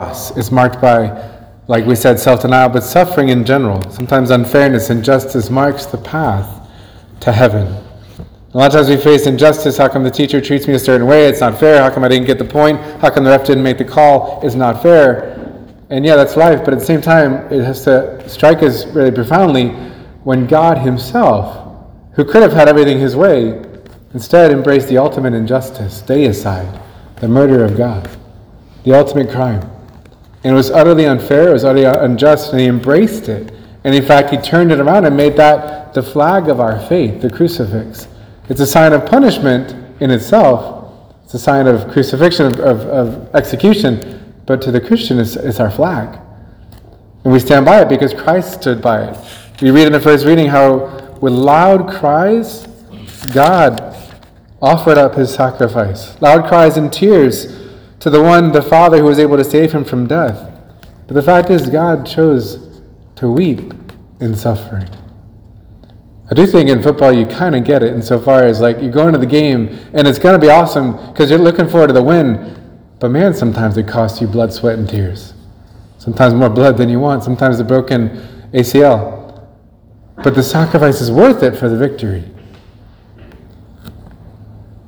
cross is marked by, like we said, self denial, but suffering in general. Sometimes unfairness, and injustice marks the path to heaven. A lot of times we face injustice. How come the teacher treats me a certain way? It's not fair. How come I didn't get the point? How come the ref didn't make the call? It's not fair. And yeah, that's life, but at the same time, it has to strike us really profoundly when God Himself, who could have had everything His way, instead embraced the ultimate injustice, deicide, the murder of God, the ultimate crime. And it was utterly unfair, it was utterly unjust, and He embraced it. And in fact, He turned it around and made that the flag of our faith, the crucifix. It's a sign of punishment in itself, it's a sign of crucifixion, of, of, of execution but to the Christian, it's, it's our flag. And we stand by it because Christ stood by it. We read in the first reading how, with loud cries, God offered up his sacrifice. Loud cries and tears to the one, the Father, who was able to save him from death. But the fact is, God chose to weep in suffering. I do think in football you kind of get it insofar as like you go into the game and it's going to be awesome because you're looking forward to the win, but man, sometimes it costs you blood, sweat, and tears. Sometimes more blood than you want, sometimes a broken ACL. But the sacrifice is worth it for the victory.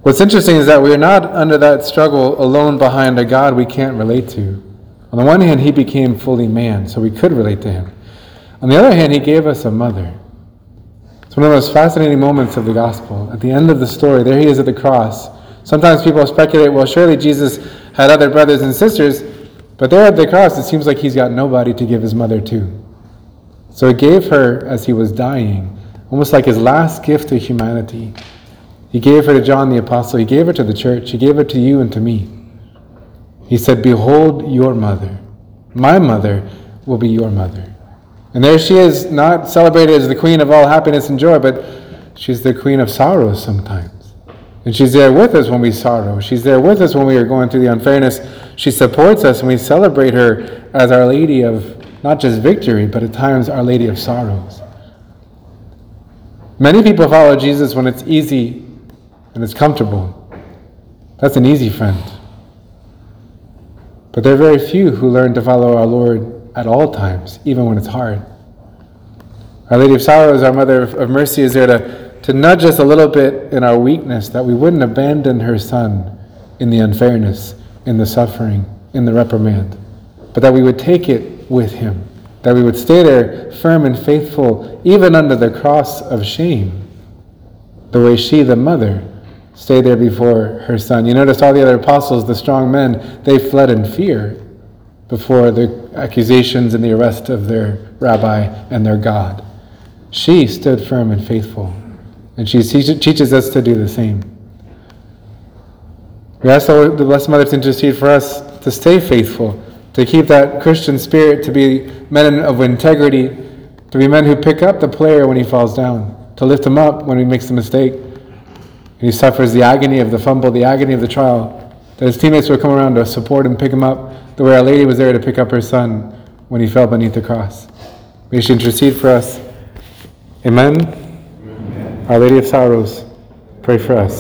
What's interesting is that we are not under that struggle alone behind a God we can't relate to. On the one hand, he became fully man, so we could relate to him. On the other hand, he gave us a mother. It's one of the most fascinating moments of the gospel. At the end of the story, there he is at the cross. Sometimes people speculate, well, surely Jesus had other brothers and sisters, but there at the cross, it seems like he's got nobody to give his mother to. So he gave her as he was dying, almost like his last gift to humanity. He gave her to John the Apostle, he gave her to the church, he gave her to you and to me. He said, Behold your mother. My mother will be your mother. And there she is, not celebrated as the queen of all happiness and joy, but she's the queen of sorrows sometimes. And she's there with us when we sorrow. She's there with us when we are going through the unfairness. She supports us and we celebrate her as Our Lady of not just victory, but at times Our Lady of sorrows. Many people follow Jesus when it's easy and it's comfortable. That's an easy friend. But there are very few who learn to follow our Lord at all times, even when it's hard. Our Lady of Sorrows, our Mother of Mercy, is there to to nudge us a little bit in our weakness, that we wouldn't abandon her son in the unfairness, in the suffering, in the reprimand, but that we would take it with him, that we would stay there firm and faithful, even under the cross of shame, the way she, the mother, stayed there before her son. You notice all the other apostles, the strong men, they fled in fear before the accusations and the arrest of their rabbi and their God. She stood firm and faithful. And she teaches us to do the same. We ask the Blessed Mother to intercede for us to stay faithful, to keep that Christian spirit, to be men of integrity, to be men who pick up the player when he falls down, to lift him up when he makes a mistake, and he suffers the agony of the fumble, the agony of the trial, that his teammates will come around to support him, pick him up, the way Our Lady was there to pick up her son when he fell beneath the cross. May she intercede for us. Amen. Our Lady of Sorrows, pray for us.